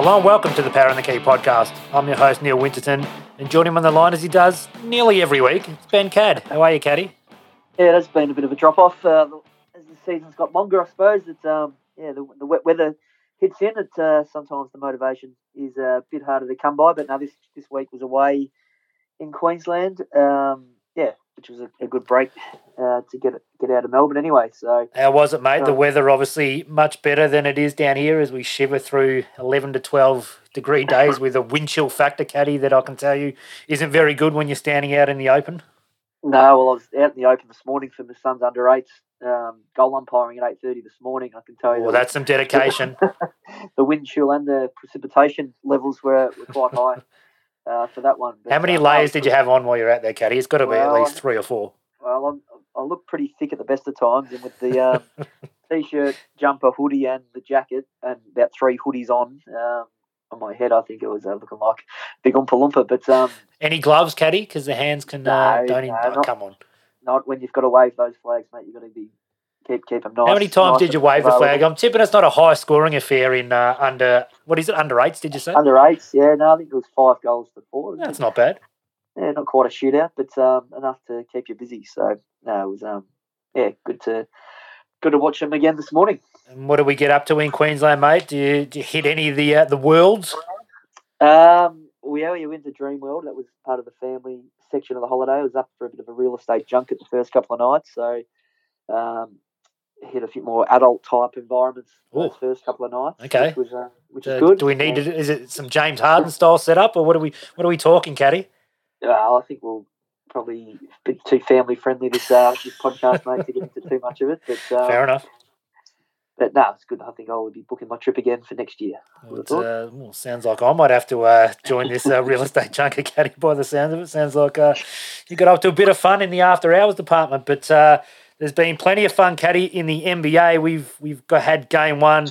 Hello and welcome to the Power and the Key podcast. I'm your host, Neil Winterton, and joining him on the line as he does nearly every week, it's Ben Cad. How are you, Caddy? Yeah, it has been a bit of a drop off uh, as the season's got longer. I suppose it's um yeah the, the wet weather hits in. It uh, sometimes the motivation is a bit harder to come by. But now this this week was away in Queensland. Um, which was a, a good break uh, to get get out of Melbourne anyway. So How was it, mate? The weather obviously much better than it is down here as we shiver through 11 to 12 degree days with a wind chill factor, Caddy, that I can tell you isn't very good when you're standing out in the open. no, well I was out in the open this morning for my son's under eights um, goal umpiring at eight thirty this morning. I can tell you Well, that that's some dedication. the wind chill and the precipitation levels were, were quite high uh, for that one. But, How many uh, layers did you have on while you're out there, Caddy? It's got to be at least three or four. Well, I'm, I look pretty thick at the best of times, and with the um, t-shirt, jumper, hoodie, and the jacket, and about three hoodies on um, on my head, I think it was uh, looking like big Oompa Loompa. But um, Any gloves, Caddy? Because the hands can uh, don't even. no, oh, not- come on. not when you've got to wave those flags, mate. You've got to be keep keep them nice. How many times nice did you wave the flag? I'm tipping it's not a high scoring affair in uh, under what is it under eights? Did you say? Under eights, yeah. No, I think it was five goals to four. That's not bad. yeah, not quite a shootout, but um, enough to keep you busy. So no, it was um, yeah, good to good to watch them again this morning. And what do we get up to in Queensland, mate? Do you, do you hit any of the uh, the worlds? Um, we yeah, we went to Dream World. That was part of the family section of the holiday. I was up for a bit of a real estate junket the first couple of nights, so um, hit a few more adult type environments those first couple of nights. Okay. which was uh, which Uh, is good. Do we need And, to? Is it some James Harden style setup, or what are we? What are we talking, Caddy? uh, I think we'll probably be too family friendly this uh, this podcast, mate, to get into too much of it. But uh, Fair enough. but no, it's good. I think I'll be booking my trip again for next year. Uh, well, sounds like I might have to uh, join this uh, real estate junket caddy by the sounds of it. Sounds like uh, you got up to a bit of fun in the after hours department, but uh, there's been plenty of fun, caddy, in the NBA. We've we've got, had game one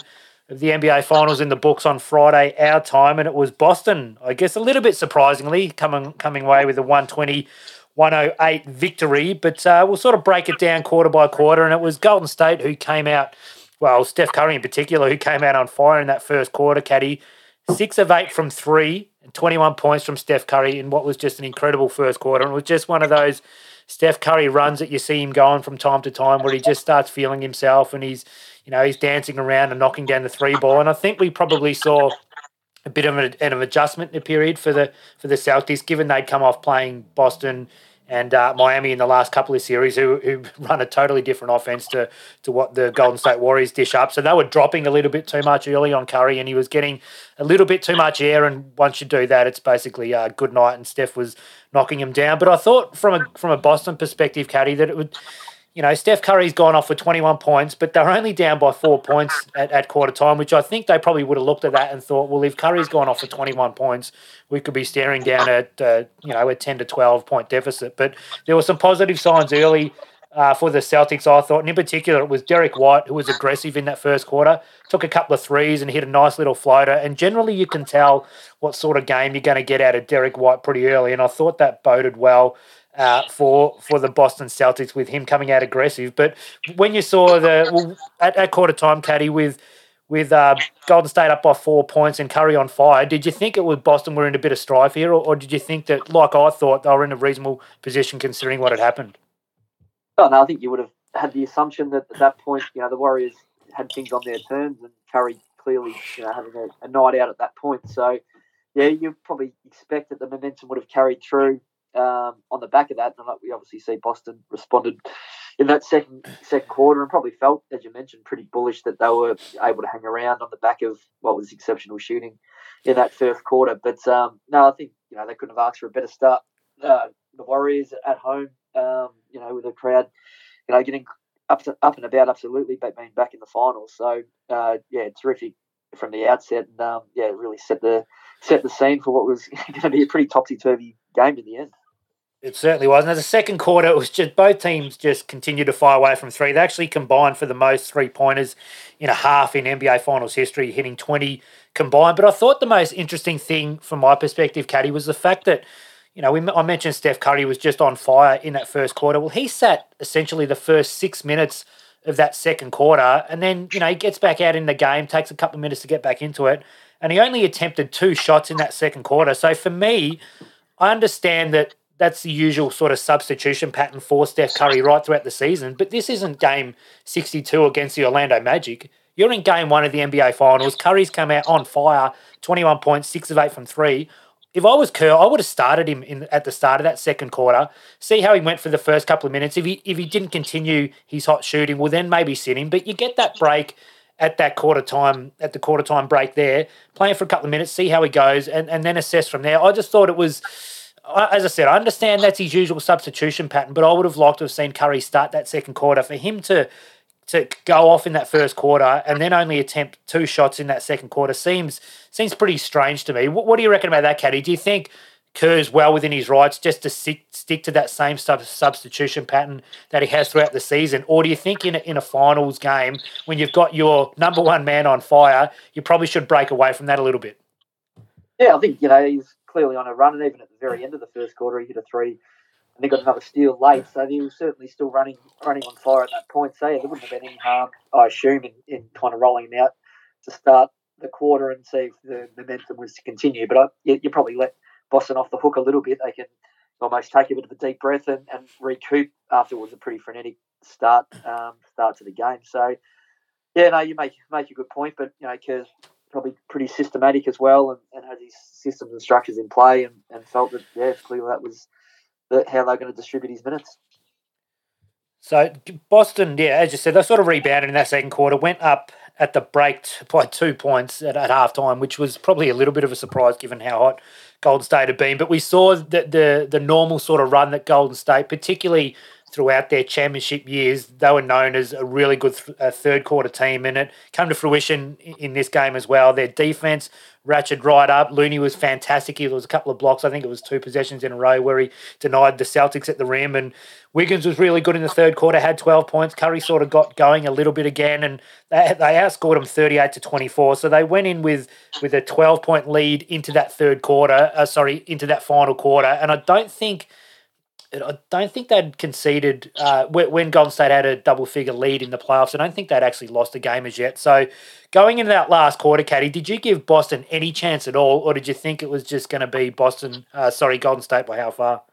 of the NBA finals in the books on Friday our time, and it was Boston. I guess a little bit surprisingly coming coming away with a 120. 108 victory, but uh, we'll sort of break it down quarter by quarter. And it was Golden State who came out, well, Steph Curry in particular, who came out on fire in that first quarter, Caddy. Six of eight from three, and 21 points from Steph Curry in what was just an incredible first quarter. And it was just one of those Steph Curry runs that you see him going from time to time where he just starts feeling himself and he's, you know, he's dancing around and knocking down the three ball. And I think we probably saw a bit of an, an adjustment in the period for the for the Celtics, given they'd come off playing Boston and uh, Miami in the last couple of series, who, who run a totally different offense to to what the Golden State Warriors dish up. So they were dropping a little bit too much early on Curry, and he was getting a little bit too much air. And once you do that, it's basically uh, good night. And Steph was knocking him down. But I thought from a from a Boston perspective, Caddy, that it would you know, Steph Curry's gone off for 21 points, but they're only down by four points at, at quarter time, which I think they probably would have looked at that and thought, well, if Curry's gone off for 21 points, we could be staring down at, uh, you know, a 10 to 12 point deficit. But there were some positive signs early uh, for the Celtics, I thought. And in particular, it was Derrick White, who was aggressive in that first quarter, took a couple of threes and hit a nice little floater. And generally, you can tell what sort of game you're going to get out of Derrick White pretty early. And I thought that boded well uh, for for the Boston Celtics with him coming out aggressive. But when you saw the well, at, at quarter time, Caddy with with uh, Golden State up by four points and Curry on fire, did you think it was Boston were in a bit of strife here, or, or did you think that, like I thought, they were in a reasonable position considering what had happened? Oh, no, I think you would have had the assumption that at that point, you know, the Warriors had things on their terms and Curry clearly, you know, having a, a night out at that point. So, yeah, you probably expect that the momentum would have carried through um, on the back of that. And like we obviously see Boston responded in that second second quarter and probably felt, as you mentioned, pretty bullish that they were able to hang around on the back of what was exceptional shooting in that first quarter. But um, no, I think you know they couldn't have asked for a better start. Uh, the Warriors at home, um, you know, with a crowd, you know, getting up to, up and about absolutely, but being back in the finals. So uh, yeah, terrific from the outset, and um, yeah, really set the set the scene for what was going to be a pretty topsy turvy game in the end. It certainly was. And as the second quarter, it was just both teams just continued to fire away from three. They actually combined for the most three pointers in a half in NBA Finals history, hitting 20 combined. But I thought the most interesting thing from my perspective, Caddy, was the fact that, you know, we, I mentioned Steph Curry was just on fire in that first quarter. Well, he sat essentially the first six minutes of that second quarter. And then, you know, he gets back out in the game, takes a couple of minutes to get back into it. And he only attempted two shots in that second quarter. So for me, I understand that that's the usual sort of substitution pattern for Steph Curry right throughout the season. But this isn't game 62 against the Orlando Magic. You're in game one of the NBA Finals. Curry's come out on fire, 21 points, six of eight from three. If I was Kerr, I would have started him in at the start of that second quarter. See how he went for the first couple of minutes. If he if he didn't continue his hot shooting, well then maybe sit him. But you get that break at that quarter time at the quarter time break there, playing for a couple of minutes, see how he goes, and, and then assess from there. I just thought it was as I said, I understand that's his usual substitution pattern, but I would have liked to have seen Curry start that second quarter for him to to go off in that first quarter and then only attempt two shots in that second quarter seems seems pretty strange to me. What, what do you reckon about that, Caddy? Do you think Kerr's well within his rights just to stick, stick to that same sub- substitution pattern that he has throughout the season? Or do you think in a, in a finals game, when you've got your number one man on fire, you probably should break away from that a little bit? Yeah, I think, you know, he's clearly on a run, and even at the very end of the first quarter, he hit a three and they got another steal late, so he was certainly still running running on fire at that point. So yeah, there wouldn't have been any harm, I assume, in, in kind of rolling him out to start the quarter and see if the momentum was to continue. But I, you, you probably let Boston off the hook a little bit. They can almost take a bit of a deep breath and, and recoup after was a pretty frenetic start um, start to the game. So yeah, no, you make make a good point, but you know, Kerr's probably pretty systematic as well and, and has his systems and structures in play and, and felt that yeah, clearly that was that how they're going to distribute his minutes. So Boston, yeah, as you said, they sort of rebounded in that second quarter, went up at the break by two points at, at halftime, which was probably a little bit of a surprise given how hot Golden State had been. But we saw that the the normal sort of run that Golden State, particularly throughout their championship years, they were known as a really good th- uh, third quarter team, and it came to fruition in this game as well. Their defense ratcheted right up. Looney was fantastic. There was a couple of blocks. I think it was two possessions in a row where he denied the Celtics at the rim, and Wiggins was really good in the third quarter. Had twelve points. Curry sort of got going a little bit again, and they, they outscored them thirty eight to twenty four. So they went in with with a twelve point lead into that third quarter. Uh, sorry, into that final quarter, and I don't think I don't think they'd conceded uh, when Golden State had a double figure lead in the playoffs. I don't think they'd actually lost a game as yet. So going into that last quarter, Caddy, did you give Boston any chance at all, or did you think it was just going to be Boston? Uh, sorry, Golden State by how far?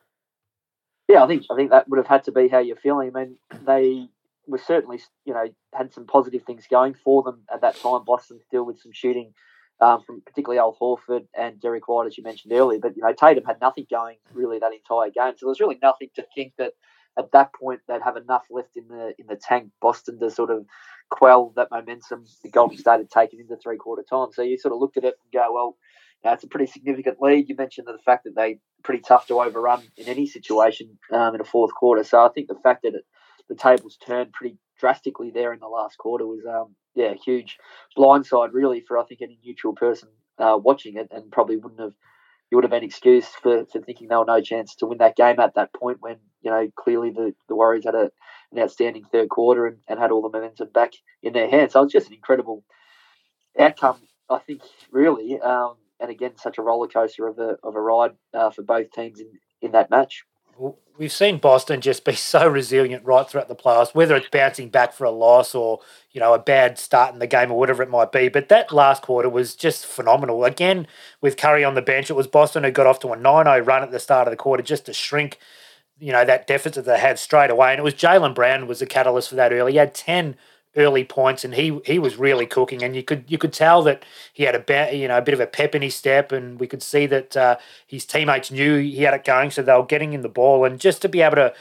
Yeah, I think I think that would have had to be how you're feeling. I mean, they were certainly you know had some positive things going for them at that time. Boston still with some shooting um, from particularly Al Horford and Derrick White, as you mentioned earlier. But you know, Tatum had nothing going really that entire game, so there's really nothing to think that at that point they'd have enough left in the in the tank, Boston, to sort of quell that momentum the Golden State had taken into three quarter time. So you sort of looked at it and go, well. You know, it's a pretty significant lead. You mentioned the fact that they pretty tough to overrun in any situation um, in a fourth quarter. So I think the fact that it, the tables turned pretty drastically there in the last quarter was um, yeah, huge blindside really for I think any neutral person uh, watching it, and probably wouldn't have you would have been excused for, for thinking there were no chance to win that game at that point when you know clearly the, the Warriors had a, an outstanding third quarter and, and had all the momentum back in their hands. So it was just an incredible outcome, I think, really. Um, and again, such a roller coaster of a of a ride uh, for both teams in, in that match we've seen Boston just be so resilient right throughout the playoffs, whether it's bouncing back for a loss or you know a bad start in the game or whatever it might be. But that last quarter was just phenomenal. Again, with Curry on the bench, it was Boston who got off to a 9-0 run at the start of the quarter just to shrink. You know that deficit they had straight away, and it was Jaylen Brown was the catalyst for that early. He had ten early points, and he he was really cooking. And you could you could tell that he had a ba- you know a bit of a pep in his step, and we could see that uh, his teammates knew he had it going, so they were getting in the ball, and just to be able to,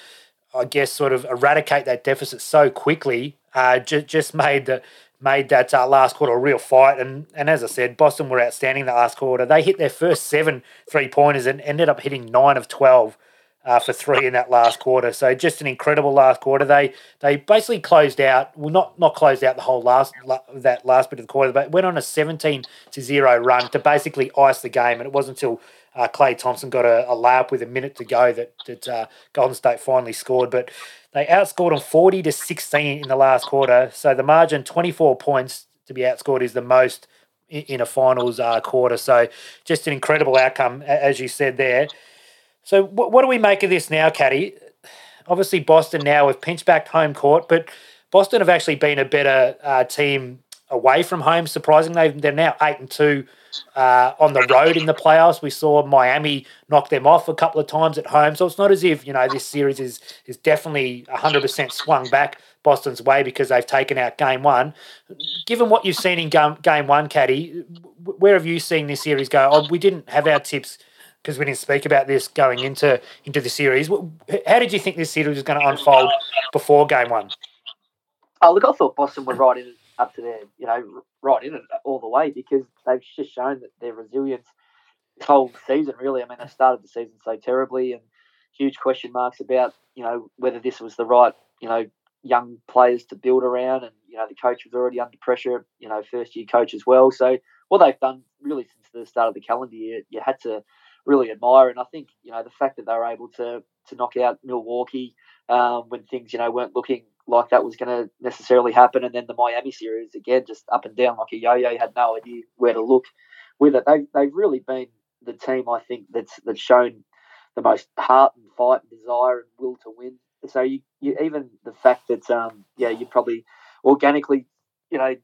I guess, sort of eradicate that deficit so quickly, uh, just just made the made that uh, last quarter a real fight. And and as I said, Boston were outstanding the last quarter. They hit their first seven three pointers and ended up hitting nine of twelve uh, for three in that last quarter. So just an incredible last quarter. They they basically closed out, well not not closed out the whole last that last bit of the quarter, but went on a seventeen to zero run to basically ice the game. And it wasn't until uh, Klay Thompson got a, a layup with a minute to go that that uh, Golden State finally scored. But they outscored them forty to sixteen in the last quarter. So the margin twenty four points to be outscored is the most in a finals uh, quarter. So just an incredible outcome, as you said there. So what, what do we make of this now, Caddy? Obviously, Boston now have pinched back home court, but Boston have actually been a better uh, team away from home. Surprisingly, they're now eight and two uh, on the road in the playoffs. We saw Miami knock them off a couple of times at home, so it's not as if you know this series is is definitely hundred percent swung back Boston's way because they've taken out game one. Given what you've seen in game, game one, Caddy, where have you seen this series go? Oh, we didn't have our tips because we didn't speak about this going into into the series. How did you think this series was going to unfold before game one? Oh, look, I thought Boston were right in up to their, you know, right in it all the way because they've just shown that their resilience this whole season, really. I mean, they started the season so terribly and huge question marks about, you know, whether this was the right, you know, young players to build around. And, you know, the coach was already under pressure, you know, first year coach as well. So what they've done really since the start of the calendar year, you had to really admire. And I think, you know, the fact that they were able to, to knock out Milwaukee um, when things, you know, weren't looking like that was going to necessarily happen. And then the Miami series, again, just up and down like a yo yo, had no idea where to look with it. They've, they've really been the team, I think, that's, that's shown the most heart and fight and desire and will to win. So you, you even the fact that, um, yeah, you probably organically, you know,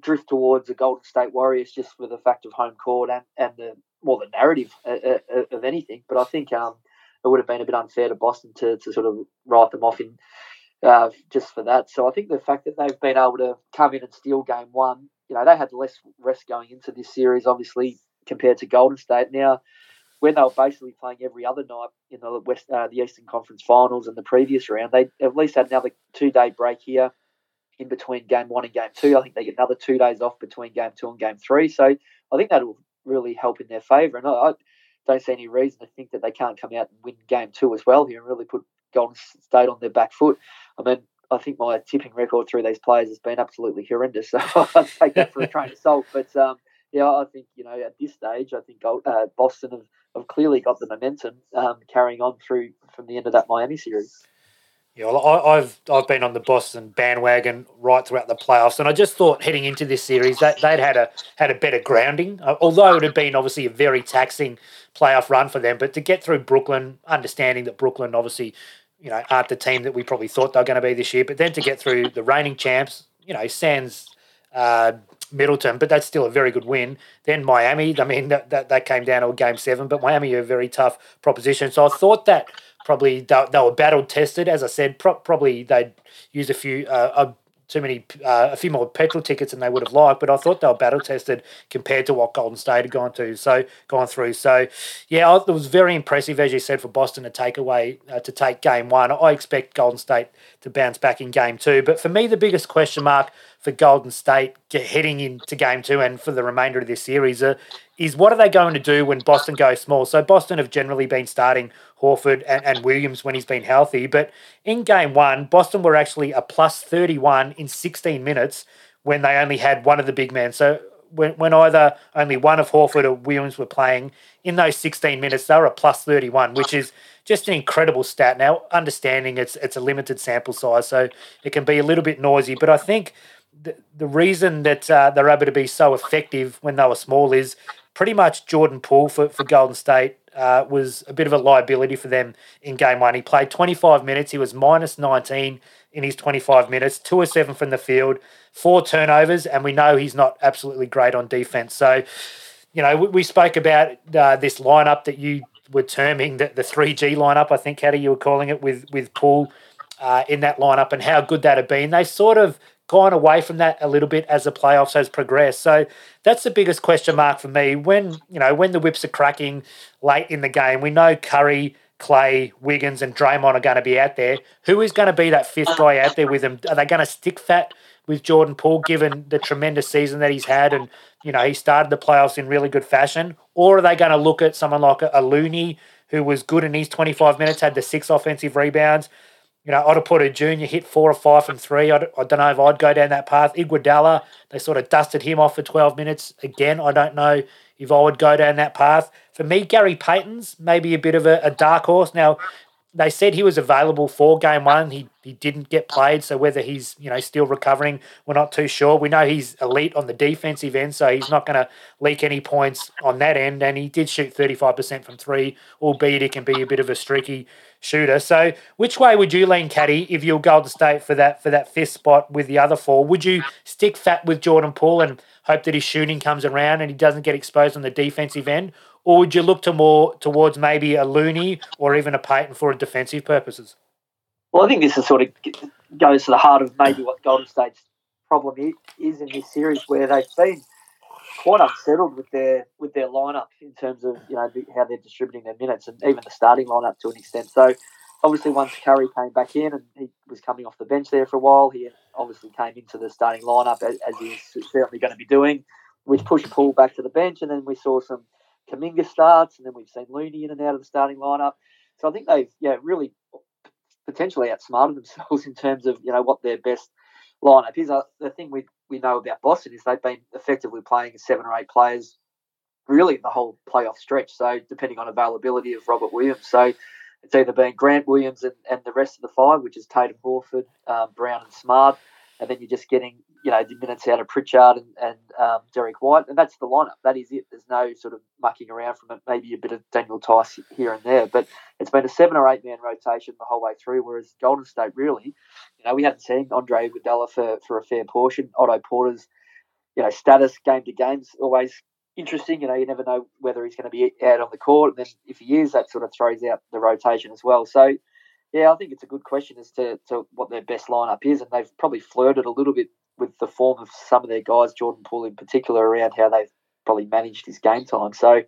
drift towards the Golden State Warriors just for the fact of home court and, and the more the narrative uh, uh, of anything. But I think um, it would have been a bit unfair to Boston to, to sort of write them off in uh, just for that. So I think the fact that they've been able to come in and steal game one, you know, they had less rest going into this series, obviously, compared to Golden State. Now, when they were basically playing every other night in the West, uh, the Eastern Conference Finals and the previous round, they at least had another two day break here in between game one and game two. I think they get another two days off between game two and game three. So I think that will really help in their favour. And I, I don't see any reason to think that they can't come out and win game two as well here and really put Golden State on their back foot. I mean, I think my tipping record through these players has been absolutely horrendous. So I take that for a train of salt. But um, yeah, I think you know at this stage, I think uh, Boston have, have clearly got the momentum um, carrying on through from the end of that Miami series. Yeah, well, I, have I've been on the Boston bandwagon right throughout the playoffs, and I just thought heading into this series that they'd had a had a better grounding. Uh, although it have been obviously a very taxing playoff run for them, but to get through Brooklyn, understanding that Brooklyn obviously you know, aren't the team that we probably thought they were going to be this year. But then to get through the reigning champs, you know, Sans uh, Middleton, but that's still a very good win. Then Miami, I mean, that, that, that came down to a game seven, but Miami are a very tough proposition. So I thought that probably they, they were battle tested. As I said, pro- probably they'd use a few, uh, too many, uh, a few more petrol tickets than they would have liked. But I thought they were battle tested compared to what Golden State had gone to, so gone through. So yeah, it was very impressive, as you said, for Boston to take away uh, to take game one. I expect Golden State to bounce back in game two. But for me, the biggest question mark for Golden State heading into game two and for the remainder of this series uh, is what are they going to do when Boston goes small? So Boston have generally been starting Horford and, and Williams when he's been healthy, but in game one, Boston were actually a plus 31 in 16 minutes when they only had one of the big men. So when, when either only one of Horford or Williams were playing, in those 16 minutes, they were a plus 31, which is just an incredible stat. Now, understanding it's it's a limited sample size, so it can be a little bit noisy, but I think the, the reason that uh, they're able to be so effective when they were small is pretty much Jordan Poole for, for Golden State uh, was a bit of a liability for them in game one. He played 25 minutes. He was minus 19 in his 25 minutes, two or seven from the field, four turnovers, and we know he's not absolutely great on defense. So, you know, we, we spoke about uh, this lineup that you were terming the, the 3G lineup, I think, Caddy, you were calling it, with, with Poole uh, in that lineup and how good that had been. They sort of gone away from that a little bit as the playoffs has progressed. So that's the biggest question mark for me. When you know when the whips are cracking late in the game, we know Curry, Klay, Wiggins, and Draymond are going to be out there. Who is going to be that fifth guy out there with them? Are they going to stick fat with Jordan Poole, given the tremendous season that he's had, and you know he started the playoffs in really good fashion, or are they going to look at someone like a, a Looney? Who was good in his 25 minutes, had the six offensive rebounds, you know, Otto Porter Jr. hit four or five from three. I, I don't know if I'd go down that path. Iguodala, they sort of dusted him off for 12 minutes. Again, I don't know if I would go down that path. For me, Gary Payton's maybe a bit of a, a dark horse. Now, they said he was available for game one. He he didn't get played, so whether he's you know still recovering, we're not too sure. We know he's elite on the defensive end, so he's not going to leak any points on that end. And he did shoot thirty five percent from three, albeit he can be a bit of a streaky shooter. So which way would you lean, Caddy, if you're Golden State for that for that fifth spot with the other four? Would you stick fat with Jordan Poole and hope that his shooting comes around and he doesn't get exposed on the defensive end? Or would you look to more towards maybe a Looney or even a Payton for defensive purposes? Well, I think this is sort of goes to the heart of maybe what Golden State's problem is in this series, where they've been quite unsettled with their with their lineup in terms of you know how they're distributing their minutes and even the starting lineup to an extent. So obviously once Curry came back in and he was coming off the bench there for a while, he obviously came into the starting lineup as, as he's certainly going to be doing, which pushed Poole back to the bench, and then we saw some Kuminga starts, and then we've seen Looney in and out of the starting lineup. So I think they've yeah really potentially outsmarted themselves in terms of you know what their best lineup is. Uh, the thing we we know about Boston is they've been effectively playing seven or eight players really the whole playoff stretch. So depending on availability of Robert Williams, so it's either been Grant Williams and, and the rest of the five, which is Tatum Horford, um, Brown, and Smart, and then you're just getting you know the minutes out of Pritchard and, and um, Derrick White, and that's the lineup. That is it. There's no sort of mucking around from it. Maybe a bit of Daniel Theis here and there, but it's been a seven or eight man rotation the whole way through. Whereas Golden State really, you know, we hadn't seen Andre Iguodala for for a fair portion. Otto Porter's you know status game to games always interesting. You know, you never know whether he's going to be out on the court, and then if he is, that sort of throws out the rotation as well. So. Yeah, I think it's a good question as to, to what their best lineup is, and they've probably flirted a little bit with the form of some of their guys, Jordan Poole in particular, around how they've probably managed his game time. So,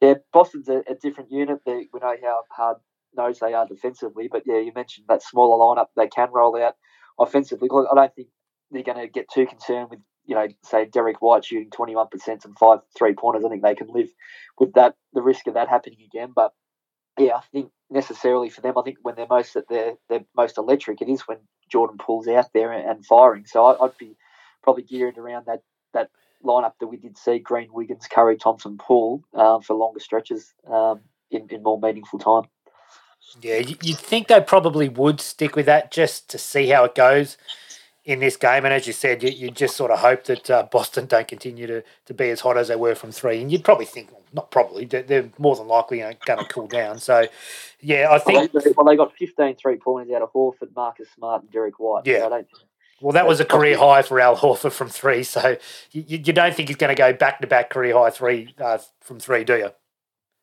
yeah, Boston's a, a different unit. They, we know how hard nosed they are defensively, but yeah, you mentioned that smaller lineup they can roll out offensively. I don't think they're going to get too concerned with, you know, say Derrick White shooting 21% and five three pointers. I think they can live with that, the risk of that happening again. But yeah, I think necessarily for them, I think when they're most at their, their most electric, it is when Jordan Poole's out there and firing. So I, would be probably geared around that that lineup that we did see: Green, Wiggins, Curry, Thompson, Poole um, for longer stretches um, in in more meaningful time. Yeah, you'd think they probably would stick with that just to see how it goes in this game. And as you said, you, you just sort of hope that uh, Boston don't continue to, to be as hot as they were from three. And you'd probably think, well, not probably, they're more than likely going to cool down. So, yeah, I think. Well, they, well, they got 15 three pointers out of Horford, Marcus Smart, and Derrick White. Yeah. So well, that was a career high for Al Horford from three. So you, you don't think he's going to go back to back career high three uh, from three, do you?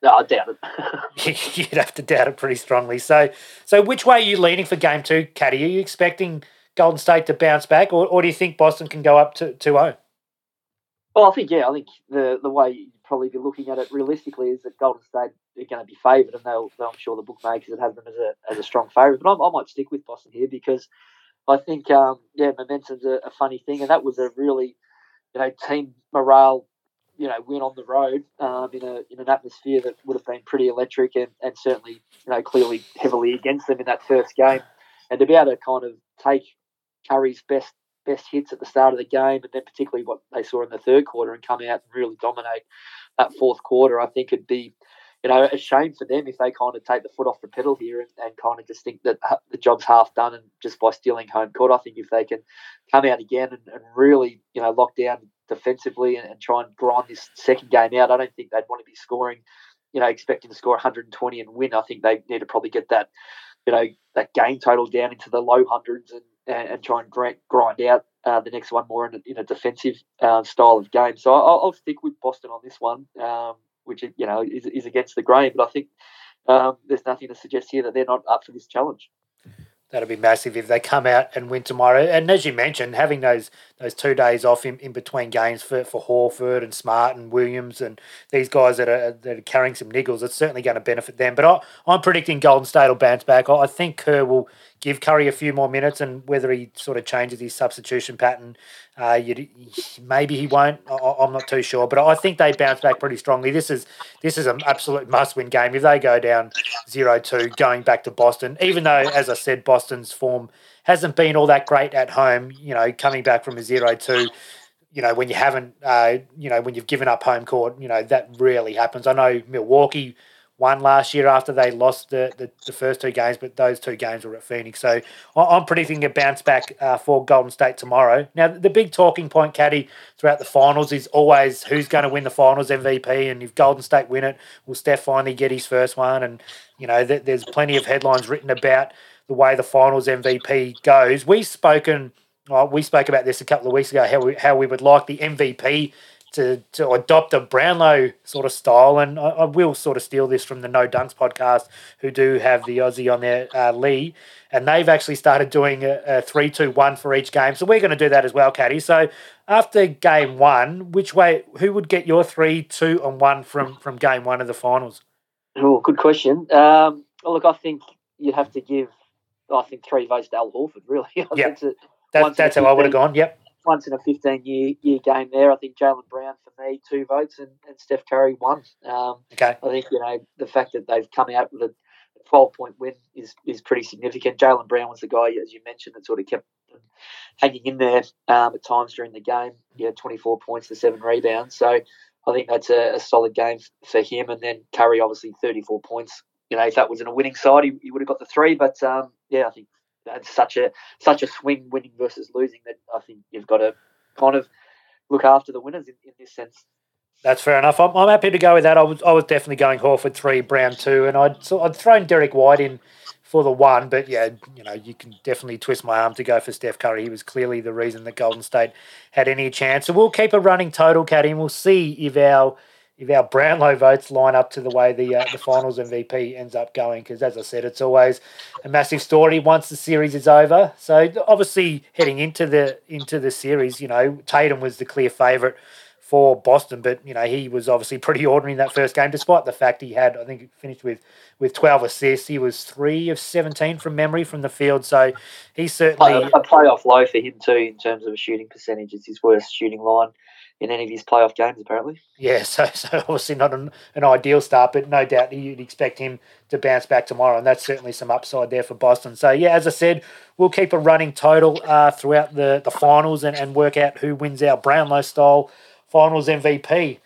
No, I doubt it. You'd have to doubt it pretty strongly. So, so which way are you leaning for game two, Caddy? Are you expecting Golden State to bounce back, or, or do you think Boston can go up to 2 0? Well, I think, yeah, I think the, the way you'd probably be looking at it realistically is that Golden State are going to be favoured, and they'll, they'll, I'm sure the bookmakers would have them as a, as a strong favourite. But I, I, might stick with Boston here because I think, um, yeah, momentum's a, a funny thing, and that was a really, you know, team morale you know, win on the road um, in a in an atmosphere that would have been pretty electric and, and certainly you know clearly heavily against them in that first game, and to be able to kind of take Curry's best best hits at the start of the game, and then particularly what they saw in the third quarter and come out and really dominate that fourth quarter. I think it'd be, you know, a shame for them if they kind of take the foot off the pedal here and, and kind of just think that the job's half done and just by stealing home court. I think if they can come out again and, and really, you know, lock down defensively and, and try and grind this second game out, I don't think they'd want to be scoring, you know, expecting to score 120 and win. I think they need to probably get that, you know, that game total down into the low hundreds and and, and try and grind, grind out uh, the next one more in a, in a defensive uh, style of game. So I'll, I'll, stick with Boston on this one, um, which you know is, is against the grain. But I think um, there's nothing to suggest here that they're not up for this challenge that'll be massive if they come out and win tomorrow. And as you mentioned, having those those two days off in, in between games for, for Horford and Smart and Williams and these guys that are that are carrying some niggles, it's certainly going to benefit them. But I, I'm predicting Golden State will bounce back. I think Kerr will give Curry a few more minutes, and whether he sort of changes his substitution pattern, uh, maybe he won't. I, am not too sure, but I think they bounce back pretty strongly. This is this is an absolute must-win game. If they go down 0-2 going back to Boston, even though, as I said, Boston's form hasn't been all that great at home. You know, coming back from a 0-2 you know, when you haven't, uh, you know, when you've given up home court, you know, that rarely happens. I know Milwaukee won last year after they lost the, the, the, first two games, but those two games were at Phoenix. So I'm predicting a bounce back uh, for Golden State tomorrow. Now, the big talking point, Caddy, throughout the finals is always who's going to win the finals MVP. And if Golden State win it, will Steph finally get his first one? And, you know, th- there's plenty of headlines written about the way the finals MVP goes. We've spoken. Well, we spoke about this a couple of weeks ago. How we how we would like the MVP to, to adopt a Brownlow sort of style. And I, I, will sort of steal this from the No Dunks podcast, who do have the Aussie on their uh, Lee. And they've actually started doing a, a 3 2 1 for each game. So we're going to do that as well, Caddy. So after game one, which way, who would get your 3 2 and 1 from, from game one of the finals? Oh, good question. Um, well, look, I think you'd have to give, I think, three votes to Al Horford, really. yeah. That, that's how I would have gone. Yep once in a 15 year year game there. I think Jaylen Brown for me two votes and, and Steph Curry one. Um, okay. I think you know the fact that they've come out with a 12 point win is is pretty significant. Jaylen Brown was the guy, as you mentioned, that sort of kept hanging in there um, at times during the game. Yeah, 24 points to seven rebounds. So I think that's a, a, solid game for him. And then Curry, obviously 34 points. You know, if that was in a winning side, he, he would have got the three. But um, yeah, I think it's such a such a swing winning versus losing that I think you've got to kind of look after the winners in, in this sense. That's fair enough. I'm, I'm happy to go with that. I was I was definitely going Horford three, Brown two, and I'd I'd thrown Derrick White in for the one, but yeah, you know you can definitely twist my arm to go for Steph Curry. He was clearly the reason that Golden State had any chance. So we'll keep a running total, Caddy, and we'll see if our if our Brownlow votes line up to the way the uh, the finals MVP ends up going, because as I said, it's always a massive story once the series is over. So obviously, heading into the into the series, you know, Tatum was the clear favourite for Boston, but you know he was obviously pretty ordinary in that first game, despite the fact he had I think finished with with twelve assists. He was three of seventeen from memory from the field, so he certainly a playoff low for him too in terms of a shooting percentage. It's his worst shooting line in any of his playoff games, apparently. Yeah, so, so obviously not an, an ideal start, but no doubt you'd expect him to bounce back tomorrow, and that's certainly some upside there for Boston. So, yeah, as I said, we'll keep a running total uh, throughout the, the finals and, and work out who wins our Brownlow style finals MVP.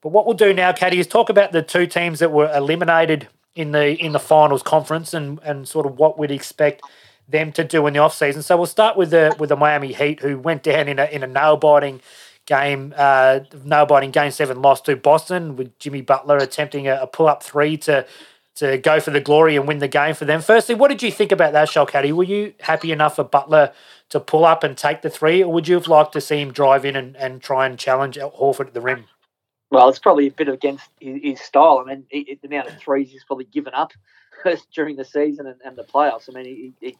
But what we'll do now, Caddy, is talk about the two teams that were eliminated in the in the finals conference and, and sort of what we'd expect them to do in the off season. So we'll start with the with the Miami Heat, who went down in a in a nail biting game, uh, nail biting game seven loss to Boston with Jimmy Butler attempting a, a pull up three to to go for the glory and win the game for them. Firstly, what did you think about that, Shalcaddy? Were you happy enough for Butler to pull up and take the three, or would you have liked to see him drive in and, and try and challenge Horford at the rim? Well, it's probably a bit against his, style. I mean, he, the amount of threes he's probably given up during the season and, and the playoffs. I mean, he, he,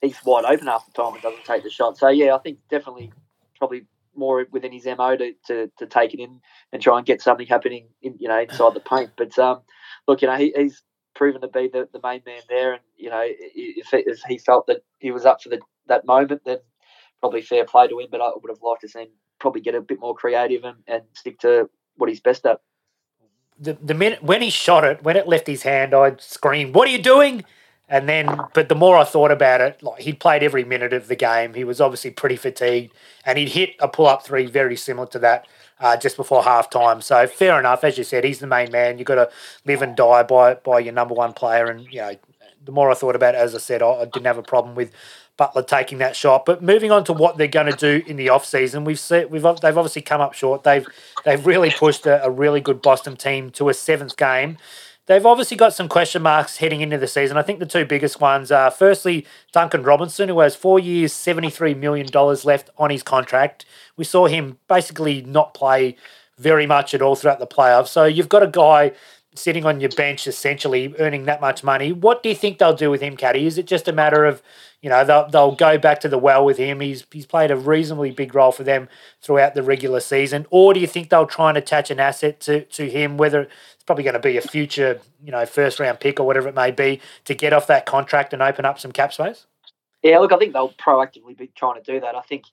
he's wide open half the time and doesn't take the shot. So, yeah, I think definitely probably more within his mo to, to, to take it in and try and get something happening in you know inside the paint. But um, look, you know he, he's proven to be the, the main man there, and you know if, if he felt that he was up for the, that moment, then probably fair play to him. But I would have liked to see him probably get a bit more creative and, and stick to what he's best at. The, the minute when he shot it, when it left his hand, I'd scream, "What are you doing?" And then, but the more I thought about it, like he'd played every minute of the game. He was obviously pretty fatigued, and he'd hit a pull-up three very similar to that uh, just before halftime. So fair enough, as you said, he's the main man. You've got to live and die by by your number one player. And you know, the more I thought about it, as I said, I, I didn't have a problem with Butler taking that shot. But moving on to what they're going to do in the off season, we've seen, we've they've obviously come up short. They've they've really pushed a, a really good Boston team to a seventh game. They've obviously got some question marks heading into the season. I think the two biggest ones are firstly Duncan Robinson, who has four years, $73 million left on his contract. We saw him basically not play very much at all throughout the playoffs. So you've got a guy sitting on your bench essentially earning that much money. What do you think they'll do with him, Caddy? Is it just a matter of, you know, they'll, they'll go back to the well with him? He's, he's played a reasonably big role for them throughout the regular season. Or do you think they'll try and attach an asset to, to him, whether probably going to be a future, you know, first round pick or whatever it may be to get off that contract and open up some cap space? Yeah, look, I think they'll proactively be trying to do that. I think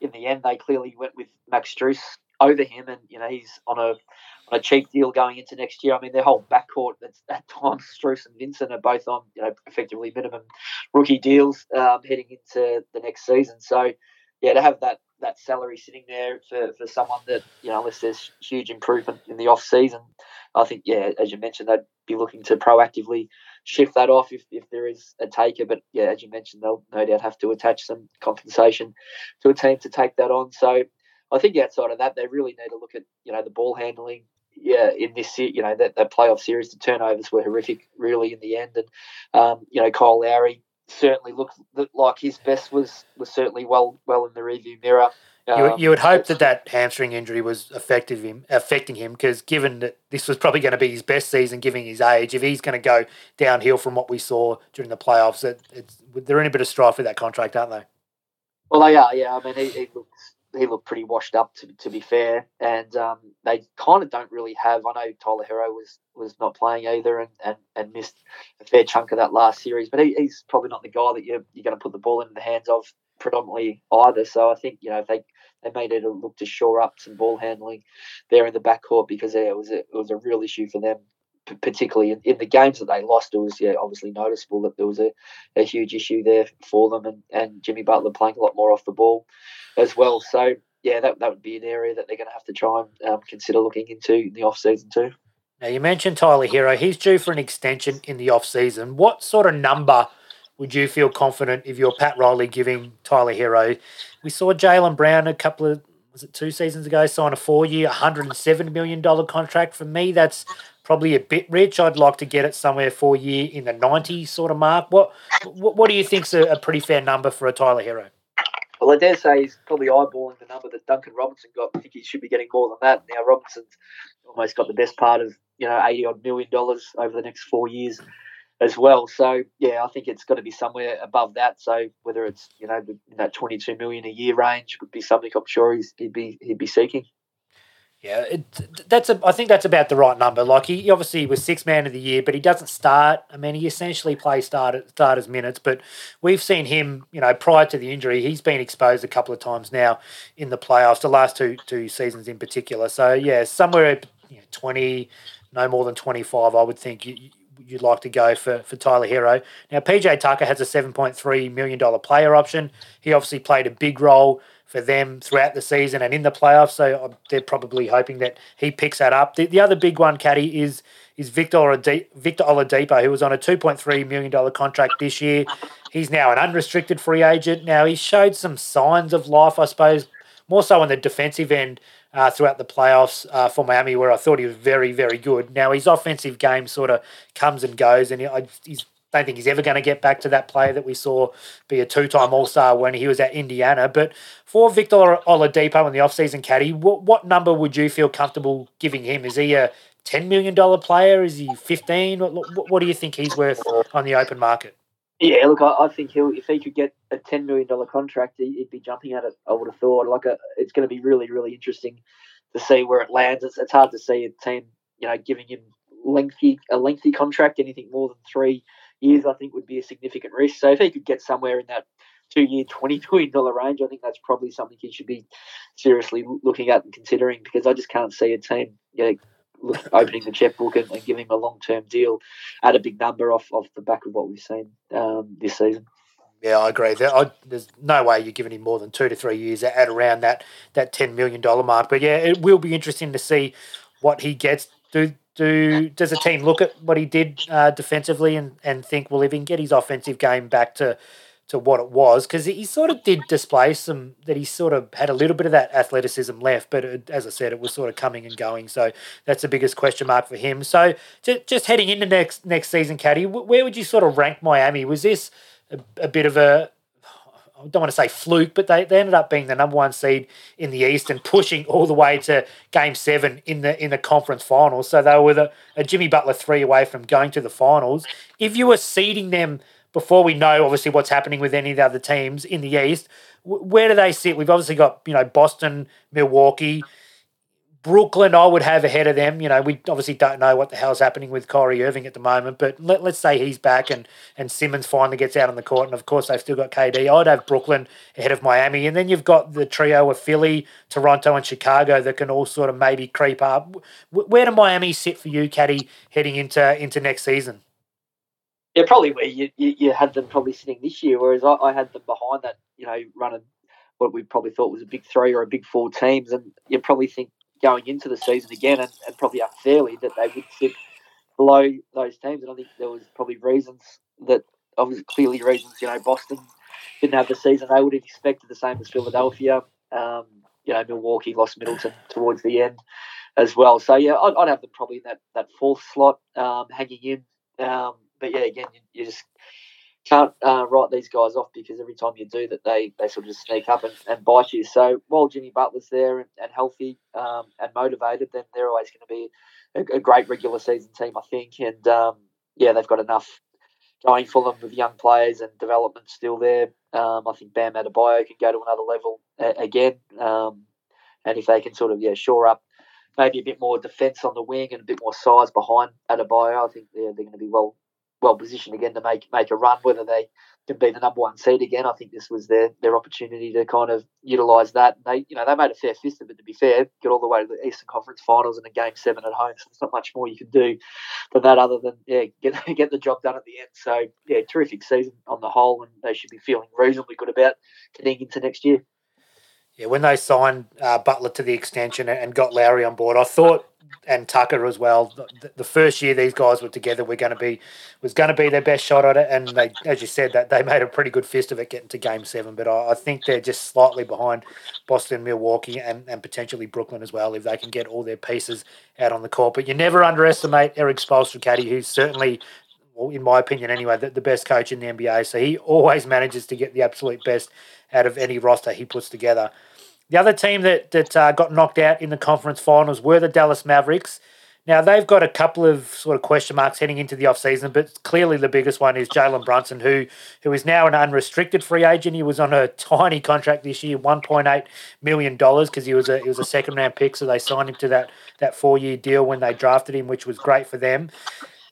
in the end they clearly went with Max Strus over him, and you know he's on a on a cheap deal going into next year. I mean, their whole backcourt that's at times Strus and Vincent are both on you know effectively minimum rookie deals um, heading into the next season. So yeah, to have that that salary sitting there for, for someone that you know unless there's huge improvement in the off season I think, yeah, as you mentioned, they'd be looking to proactively shift that off if, if there is a taker. But yeah, as you mentioned, they'll no doubt have to attach some compensation to a team to take that on. So I think outside of that, they really need to look at you know the ball handling. Yeah, in this you know that, that playoff series, the turnovers were horrific, really in the end, and um, you know Kyle Lowry certainly looked like his best was was certainly well well in the review mirror. You, you would hope um, that that hamstring injury was affected him, affecting him because given that this was probably going to be his best season, given his age, if he's going to go downhill from what we saw during the playoffs, it, it's, they're in a bit of strife with that contract, aren't they? Well, they are. Yeah, I mean, he, he looks he looked pretty washed up to, to be fair, and um, they kind of don't really have. I know Tyler Herro was was not playing either, and, and, and missed a fair chunk of that last series, but he, he's probably not the guy that you're you're going to put the ball in the hands of predominantly either. So I think you know they they made it a look to shore up some ball handling there in the backcourt because yeah, it was a, it was a real issue for them particularly in, in, the games that they lost, it was yeah, obviously noticeable that there was a, a huge issue there for them, and, and Jimmy Butler playing a lot more off the ball as well. So yeah, that, that would be an area that they're going to have to try and um, consider looking into in the off season too. Now you mentioned Tyler Herro; he's due for an extension in the off season. What sort of number would you feel confident if you're Pat Riley giving Tyler Herro? We saw Jaylen Brown a couple of was it two seasons ago sign a four year, $107 million contract. For me, that's probably a bit rich. I'd like to get it somewhere for year in the 90 sort of mark. What what, what do you think's a, a pretty fair number for a Tyler Herro? Well, I dare say he's probably eyeballing the number that Duncan Robinson got. I think he should be getting more than that. Now Robinson's almost got the best part of you know eighty odd million dollars over the next four years as well. So yeah, I think it's got to be somewhere above that. So whether it's you know in that twenty two million a year range would be something I'm sure he'd be he'd be seeking. Yeah, it, that's a. I think that's about the right number. Like he obviously was six man of the year, but he doesn't start. I mean, he essentially plays start starters minutes. But we've seen him, you know, prior to the injury, he's been exposed a couple of times now in the playoffs, the last two two seasons in particular. So yeah, somewhere you know, twenty, no more than twenty five, I would think. You, you'd like to go for, for Tyler Herro. Now, PJ Tucker has a $7.3 million player option. He obviously played a big role for them throughout the season and in the playoffs, so they're probably hoping that he picks that up. The, the other big one, Caddy, is is Victor Oladipo, Victor Oladipo, who was on a $2.3 million contract this year. He's now an unrestricted free agent. Now, he showed some signs of life, I suppose, more so on the defensive end uh, throughout the playoffs uh, for Miami, where I thought he was very, very good. Now his offensive game sort of comes and goes, and he, I he's, don't think he's ever going to get back to that player that we saw be a two-time All-Star when he was at Indiana. But for Victor Oladipo in the offseason caddy, what, what number would you feel comfortable giving him? Is he a $10 million player? Is he 15? What, what do you think he's worth on the open market? Yeah, look, I, I, think he'll if he could get a ten million dollar contract, he, would be jumping at it. I would have thought. Like, a, uh, it's going to be really, really interesting to see where it lands. It's, it's hard to see a team, you know, giving him lengthy a lengthy contract. Anything more than three years, I think, would be a significant risk. So if he could get somewhere in that two year, twenty million dollar range, I think that's probably something he should be seriously looking at and considering because I just can't see a team, opening the checkbook and, and giving him a long term deal at a big number off off the back of what we've seen um, this season. Yeah, I agree. There, I, there's no way you're giving him more than two to three years at around that that ten million dollar mark. But yeah, it will be interesting to see what he gets. Do do does a team look at what he did uh, defensively and, and think, well, if he can get his offensive game back to to what it was because he sort of did display some that he sort of had a little bit of that athleticism left, but it, as I said, it was sort of coming and going. So that's the biggest question mark for him. So just, just heading into next next season, Caddy, where would you sort of rank Miami? Was this a, a bit of a I don't want to say fluke, but they, they ended up being the number one seed in the East and pushing all the way to Game Seven in the in the conference finals. So they were the, a Jimmy Butler three away from going to the finals. If you were seeding them before we know obviously what's happening with any of the other teams in the East. Where do they sit? We've obviously got you know Boston, Milwaukee, Brooklyn. I would have ahead of them. You know we obviously don't know what the hell's happening with Kyrie Irving at the moment, but let, let's say he's back and and Simmons finally gets out on the court, and of course they've still got KD. I'd have Brooklyn ahead of Miami, and then you've got the trio of Philly, Toronto, and Chicago that can all sort of maybe creep up. Where do Miami sit for you, Caddy, heading into into next season? Yeah, probably where you, you, you, had them probably sitting this year, whereas I, I, had them behind that, you know, running what we probably thought was a big three or a big four teams, and you probably think going into the season again, and, and probably unfairly that they would sit below those teams. And I think there was probably reasons that obviously clearly reasons. You know, Boston didn't have the season they would have expected, the same as Philadelphia. Um, you know, Milwaukee lost Middleton towards the end as well. So yeah, I'd, I'd have them probably in that, that fourth slot, um, hanging in. Um, but yeah, again, you, you just can't uh, write these guys off because every time you do that, they, they sort of just sneak up and, and bite you. So while Jimmy Butler's there and, and healthy um, and motivated, then they're always going to be a, a, great regular season team, I think. And um, yeah, they've got enough going for them with young players and development still there. Um, I think Bam Adebayo can go to another level uh, again. Um, and if they can sort of yeah shore up maybe a bit more defence on the wing and a bit more size behind Adebayo, I think they're going to be well well positioned again to make make a run. Whether they can be the number one seed again, I think this was their their opportunity to kind of utilise that. And they you know they made a fair fist of it. To be fair, get all the way to the Eastern Conference Finals and a game seven at home. So there's not much more you can do than that, other than yeah get get the job done at the end. So yeah, terrific season on the whole, and they should be feeling reasonably good about heading into next year. Yeah, when they signed uh, Butler to the extension and got Lowry on board, I thought and Tucker as well. The, the, first year these guys were together, we're going to be was going to be their best shot at it, and they, as you said, that they made a pretty good fist of it getting to Game Seven. But I, I, think they're just slightly behind Boston, Milwaukee, and, and potentially Brooklyn as well if they can get all their pieces out on the court. But you never underestimate Erik Spoelstra, Caddy, who's certainly. In my opinion, anyway, the, the best coach in the NBA. So he always manages to get the absolute best out of any roster he puts together. The other team that that uh, got knocked out in the conference finals were the Dallas Mavericks. Now they've got a couple of sort of question marks heading into the offseason, but clearly the biggest one is Jalen Brunson, who who is now an unrestricted free agent. He was on a tiny contract this year, one point eight million dollars, because he was a he was a second round pick, so they signed him to that that four year deal when they drafted him, which was great for them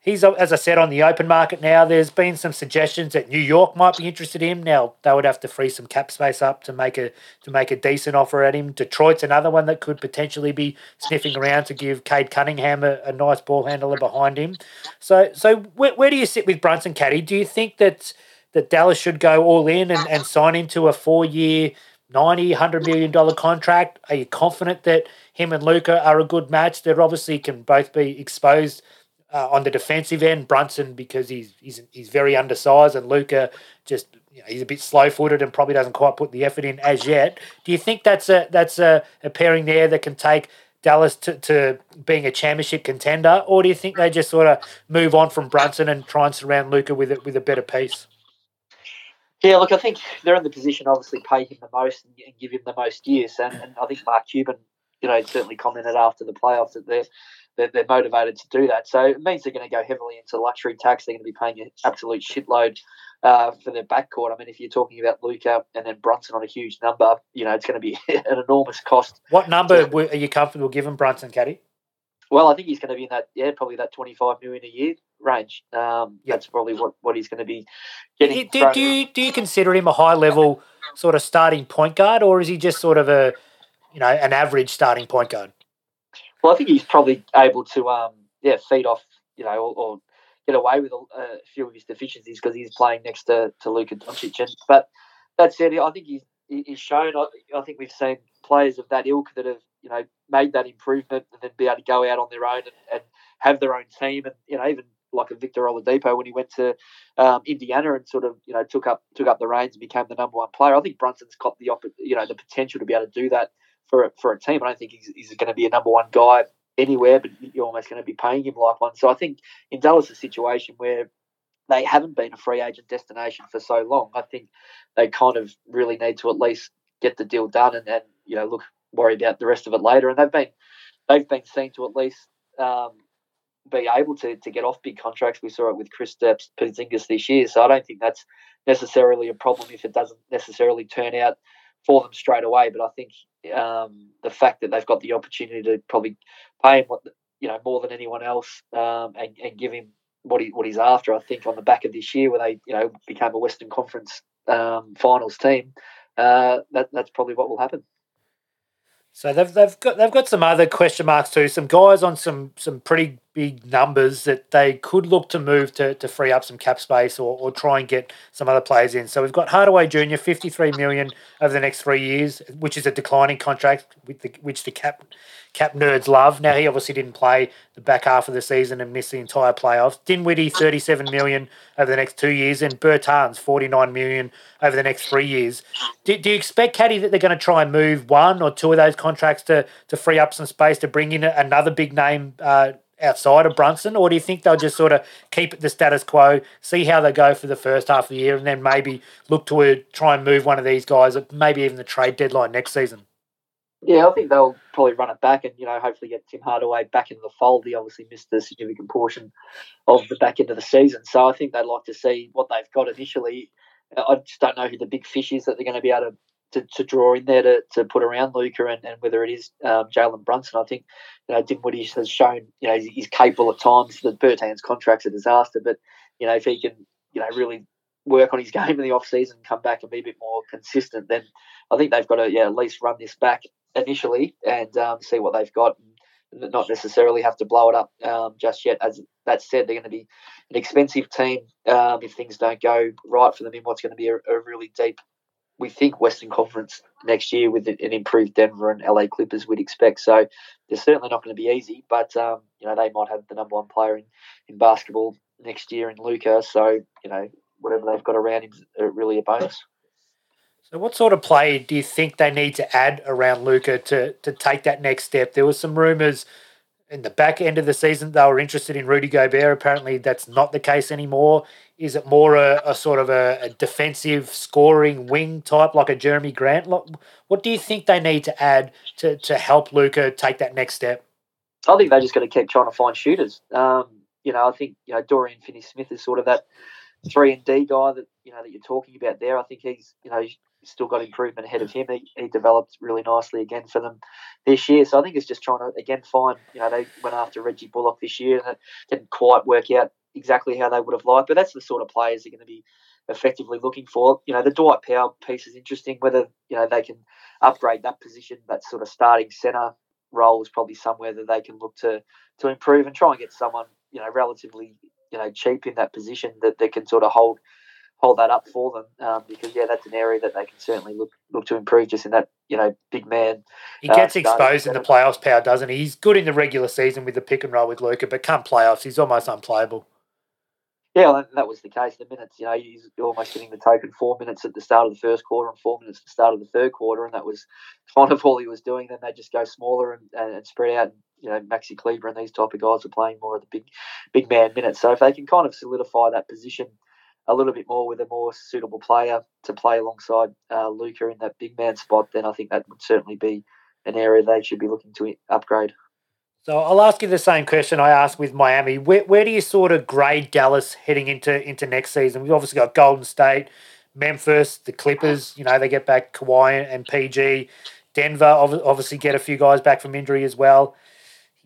he's uh, as I said on the open market now. There's been some suggestions that New York might be interested in him. Now they would have to free some cap space up to make a to make a decent offer at him. Detroit's another one that could potentially be sniffing around to give Cade Cunningham a, a nice ball handler behind him. So so where, where do you sit with Brunson Caddy? Do you think that that Dallas should go all in and, and sign into a four year 90 100 million dollar contract are you confident that him and Luka are a good match they're obviously can both be exposed uh, on the defensive end, Brunson because he's he's he's very undersized, and Luka just you know, he's a bit slow footed and probably doesn't quite put the effort in as yet. Do you think that's a that's a, a pairing there that can take Dallas to, to being a championship contender, or do you think they just sort of move on from Brunson and try and surround Luka with it with a better piece? Yeah, look, I think they're in the position obviously pay him the most and, and give him the most years, and, and I think Mark Cuban, you know, certainly commented after the playoffs that they're they're, they're motivated to do that. So it means they're going to go heavily into luxury tax. They're going to be paying an absolute shitload uh, for their backcourt. I mean, if you're talking about Luka and then Brunson on a huge number, you know, it's going to be an enormous cost. What number to, are you comfortable giving Brunson, Caddy? Well, I think he's going to be in that, yeah, probably that 25 million a year range. Um, yep. That's probably what, what he's going to be getting. Do, do, you, do you consider him a high level sort of starting point guard, or is he just sort of a, you know, an average starting point guard? Well, I think he's probably able to, um, yeah, feed off, you know, or, or get away with a, a, few of his deficiencies because he's playing next to, to Luka Doncic. And, but that said, I think he's, he's shown, I, I think we've seen players of that ilk that have, you know, made that improvement and then be able to go out on their own and, and have their own team. And, you know, even like a Victor Oladipo when he went to um, Indiana and sort of you know took up took up the reins and became the number one player. I think Brunson's got the you know the potential to be able to do that for a, for a team. I don't think he's, he's going to be a number one guy anywhere, but you're almost going to be paying him like one. So I think in Dallas, situation where they haven't been a free agent destination for so long, I think they kind of really need to at least get the deal done and then you know look worry about the rest of it later. And they've been they've been seen to at least um, be able to to get off big contracts. We saw it with Kristaps Porzingis this year, so I don't think that's necessarily a problem if it doesn't necessarily turn out for them straight away. But I think um, the fact that they've got the opportunity to probably pay him what you know more than anyone else um, and, and, give him what he what he's after. I think on the back of this year, where they you know became a Western Conference um, Finals team, uh, that that's probably what will happen. So they've they've got they've got some other question marks too. Some guys on some some pretty big numbers that they could look to move to, to free up some cap space or, or try and get some other players in. So we've got Hardaway Jr. 53 million over the next three years, which is a declining contract with the, which the cap cap nerds love. Now he obviously didn't play the back half of the season and missed the entire playoffs. Dinwiddie 37 million over the next two years and Bertans 49 million over the next three years. Do, do you expect Caddy that they're going to try and move one or two of those contracts to to free up some space to bring in another big name? Uh, outside of Brunson, or do you think they'll just sort of keep the status quo, see how they go for the first half of the year, and then maybe look to uh, try and move one of these guys, maybe even the trade deadline next season? Yeah, I think they'll probably run it back and, you know, hopefully get Tim Hardaway back into the fold. He obviously missed a significant portion of the back end of the season. So I think they'd like to see what they've got initially. I just don't know who the big fish is that they're going to be able to, to, to draw in there to, to put around Luka and, and whether it is um, Jalen Brunson. I think, you know, Dinwiddie has shown, you know, he's, capable at times. The Bertans contract's a disaster, but, you know, if he can, you know, really work on his game in the off season, come back and be a bit more consistent, then I think they've got to yeah at least run this back initially and um, see what they've got. And not necessarily have to blow it up um, just yet. As that said, they're going to be an expensive team um, if things don't go right for them in what's going to be a, a really deep, we think, Western Conference next year with an improved Denver and LA Clippers. We'd expect so. They're certainly not going to be easy, but um, you know they might have the number one player in, in basketball next year in Luka. So you know whatever they've got around him is really a bonus. So, what sort of play do you think they need to add around Luka to to take that next step? There were some rumours in the back end of the season they were interested in Rudy Gobert. Apparently, that's not the case anymore. Is it more a, a sort of a, a, defensive scoring wing type like a Jerami Grant? What do you think they need to add to to help Luka take that next step? I think they're just going to keep trying to find shooters. Um, you know, I think you know Dorian Finney-Smith is sort of that three and D guy that you know that you're talking about there. I think he's you know still got improvement ahead of him. He, he developed really nicely again for them this year. So I think it's just trying to again find. You know, they went after Reggie Bullock this year, and it didn't quite work out exactly how they would have liked. But that's the sort of players they're going to be effectively looking for. You know, the Dwight Powell piece is interesting. Whether you know they can upgrade that position, that sort of starting center role is probably somewhere that they can look to to improve and try and get someone you know relatively you know cheap in that position that they can sort of hold hold that up for them um, because yeah, that's an area that they can certainly look look to improve just in that you know big man. He gets uh, exposed in the playoffs, Powell doesn't he? He's good in the regular season with the pick and roll with Luka, but come playoffs, he's almost unplayable. Yeah, that was the case. The minutes, you know, he's almost getting the token four minutes at the start of the first quarter and four minutes at the start of the third quarter, and that was kind of all he was doing. Then they just go smaller and, and spread out. You know, Maxi Kleber and these type of guys are playing more of the big, big man minutes. So if they can kind of solidify that position a little bit more with a more suitable player to play alongside uh, Luka in that big man spot, then I think that would certainly be an area they should be looking to upgrade. So I'll ask you the same question I asked with Miami. Where, where do you sort of grade Dallas heading into into next season? We've obviously got Golden State, Memphis, the Clippers. You know they get back Kawhi and PG. Denver obviously get a few guys back from injury as well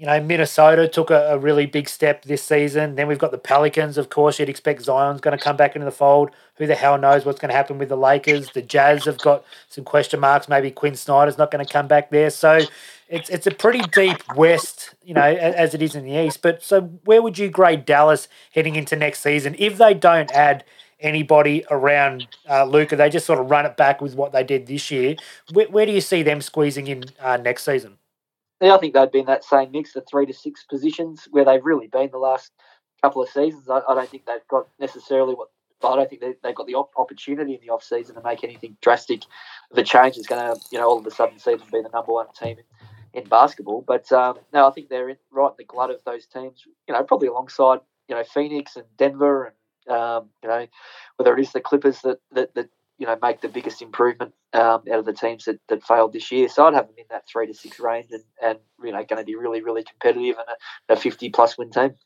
you know, Minnesota took a, a, really big step this season. Then we've got the Pelicans, of course. You'd expect Zion's going to come back into the fold. Who the hell knows what's going to happen with the Lakers? The Jazz have got some question marks. Maybe Quin Snyder's not going to come back there. So it's it's a pretty deep West, you know, as it is in the East. But so where would you grade Dallas heading into next season if they don't add anybody around uh, Luka? They just sort of run it back with what they did this year. Where, where do you see them squeezing in uh, next season? I think they'd be in that same mix, the three to six positions where they've really been the last couple of seasons. I, I don't think they've got necessarily what. I don't think they, they've got the op- opportunity in the off season to make anything drastic. The change is going to, you know, all of a sudden season be the number one team in, in basketball. But um, no, I think they're in, right in the glut of those teams. You know, probably alongside you know Phoenix and Denver and um, you know whether it is the Clippers that that, that you know make the biggest improvement um, out of the teams that, that failed this year. So I'd have them in that three to six range and, and you know going to be really really competitive and a, a fifty plus win team.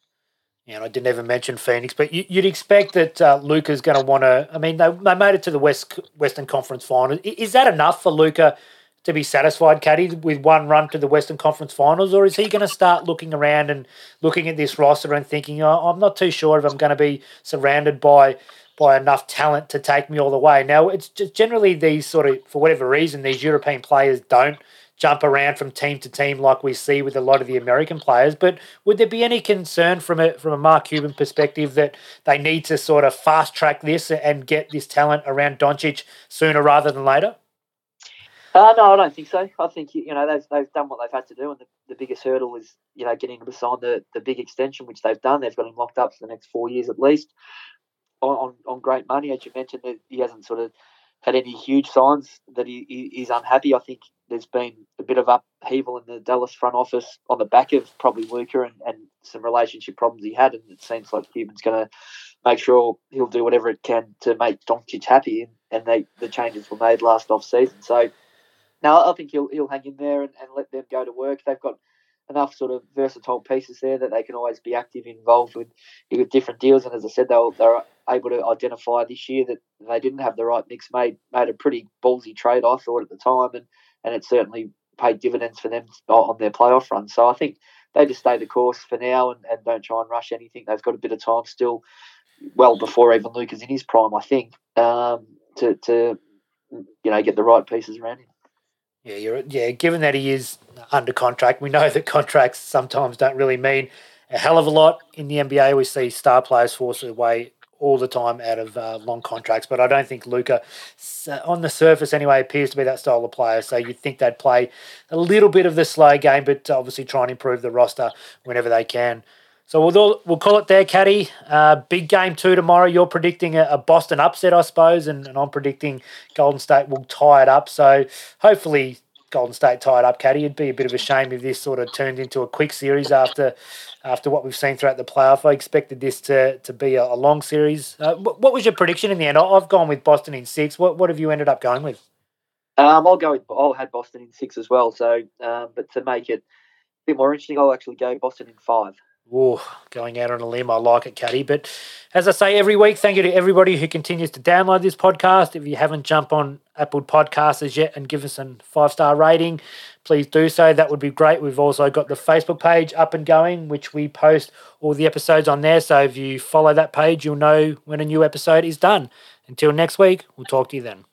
Yeah, and I didn't even mention Phoenix, but you, would expect that uh, Luka's going to want to. I mean, they, they made it to the West Western Conference Final. Is that enough for Luka to be satisfied, Caddy, with one run to the Western Conference Finals, or is he going to start looking around and looking at this roster and thinking, oh, I'm not too sure if I'm going to be surrounded by by enough talent to take me all the way. Now, it's just generally these sort of, for whatever reason, these European players don't jump around from team to team like we see with a lot of the American players. But would there be any concern from a from a Mark Cuban perspective that they need to sort of fast track this and get this talent around Doncic sooner rather than later? Uh, no, I don't think so. I think you know they've, they've done what they've had to do, and the, the biggest hurdle is you know getting him to sign the, the big extension, which they've done. They've got him locked up for the next four years at least on, on, great money. As you mentioned, he hasn't sort of had any huge signs that he, he, he's unhappy. I think there's been a bit of upheaval in the Dallas front office on the back of probably Luka and, and some relationship problems he had, and it seems like Cuban's going to make sure he'll do whatever it can to make Doncic happy, and, and they the changes were made last off season. So now I think he'll he'll hang in there and, and let them go to work. They've got enough sort of versatile pieces there that they can always be active involved with with different deals. And as I said, they'll they're able to identify this year that they didn't have the right mix. Made made a pretty ballsy trade, I thought at the time, and and it certainly paid dividends for them on their playoff run. So I think they just stay the course for now and, and don't try and rush anything. They've got a bit of time still, well before even Luka's in his prime, I think, um, to to you know get the right pieces around him. Yeah, you're yeah. Given that he is under contract, we know that contracts sometimes don't really mean a hell of a lot in the NBA. We see star players forced away all the time out of uh, long contracts, but I don't think Luka, on the surface anyway, appears to be that style of player. So you'd think they'd play a little bit of the slow game, but obviously try and improve the roster whenever they can. So we'll we'll call it there, Caddy. Uh, big game two tomorrow. You're predicting a, a Boston upset, I suppose, and, and, I'm predicting Golden State will tie it up. So hopefully Golden State tie it up, Caddy. It'd be a bit of a shame if this sort of turned into a quick series after after what we've seen throughout the playoff. I expected this to to be a, a long series. Uh, what was your prediction in the end? I've gone with Boston in six. What what have you ended up going with? Um, I'll go with I'll had Boston in six as well. So, um, but to make it a bit more interesting, I'll actually go Boston in five. Whoa, going out on a limb. I like it, Caddy. But as I say every week, thank you to everybody who continues to download this podcast. If you haven't jumped on Apple Podcasts as yet and give us a five star rating, please do so. That would be great. We've also got the Facebook page up and going, which we post all the episodes on there. So if you follow that page, you'll know when a new episode is done. Until next week, we'll talk to you then.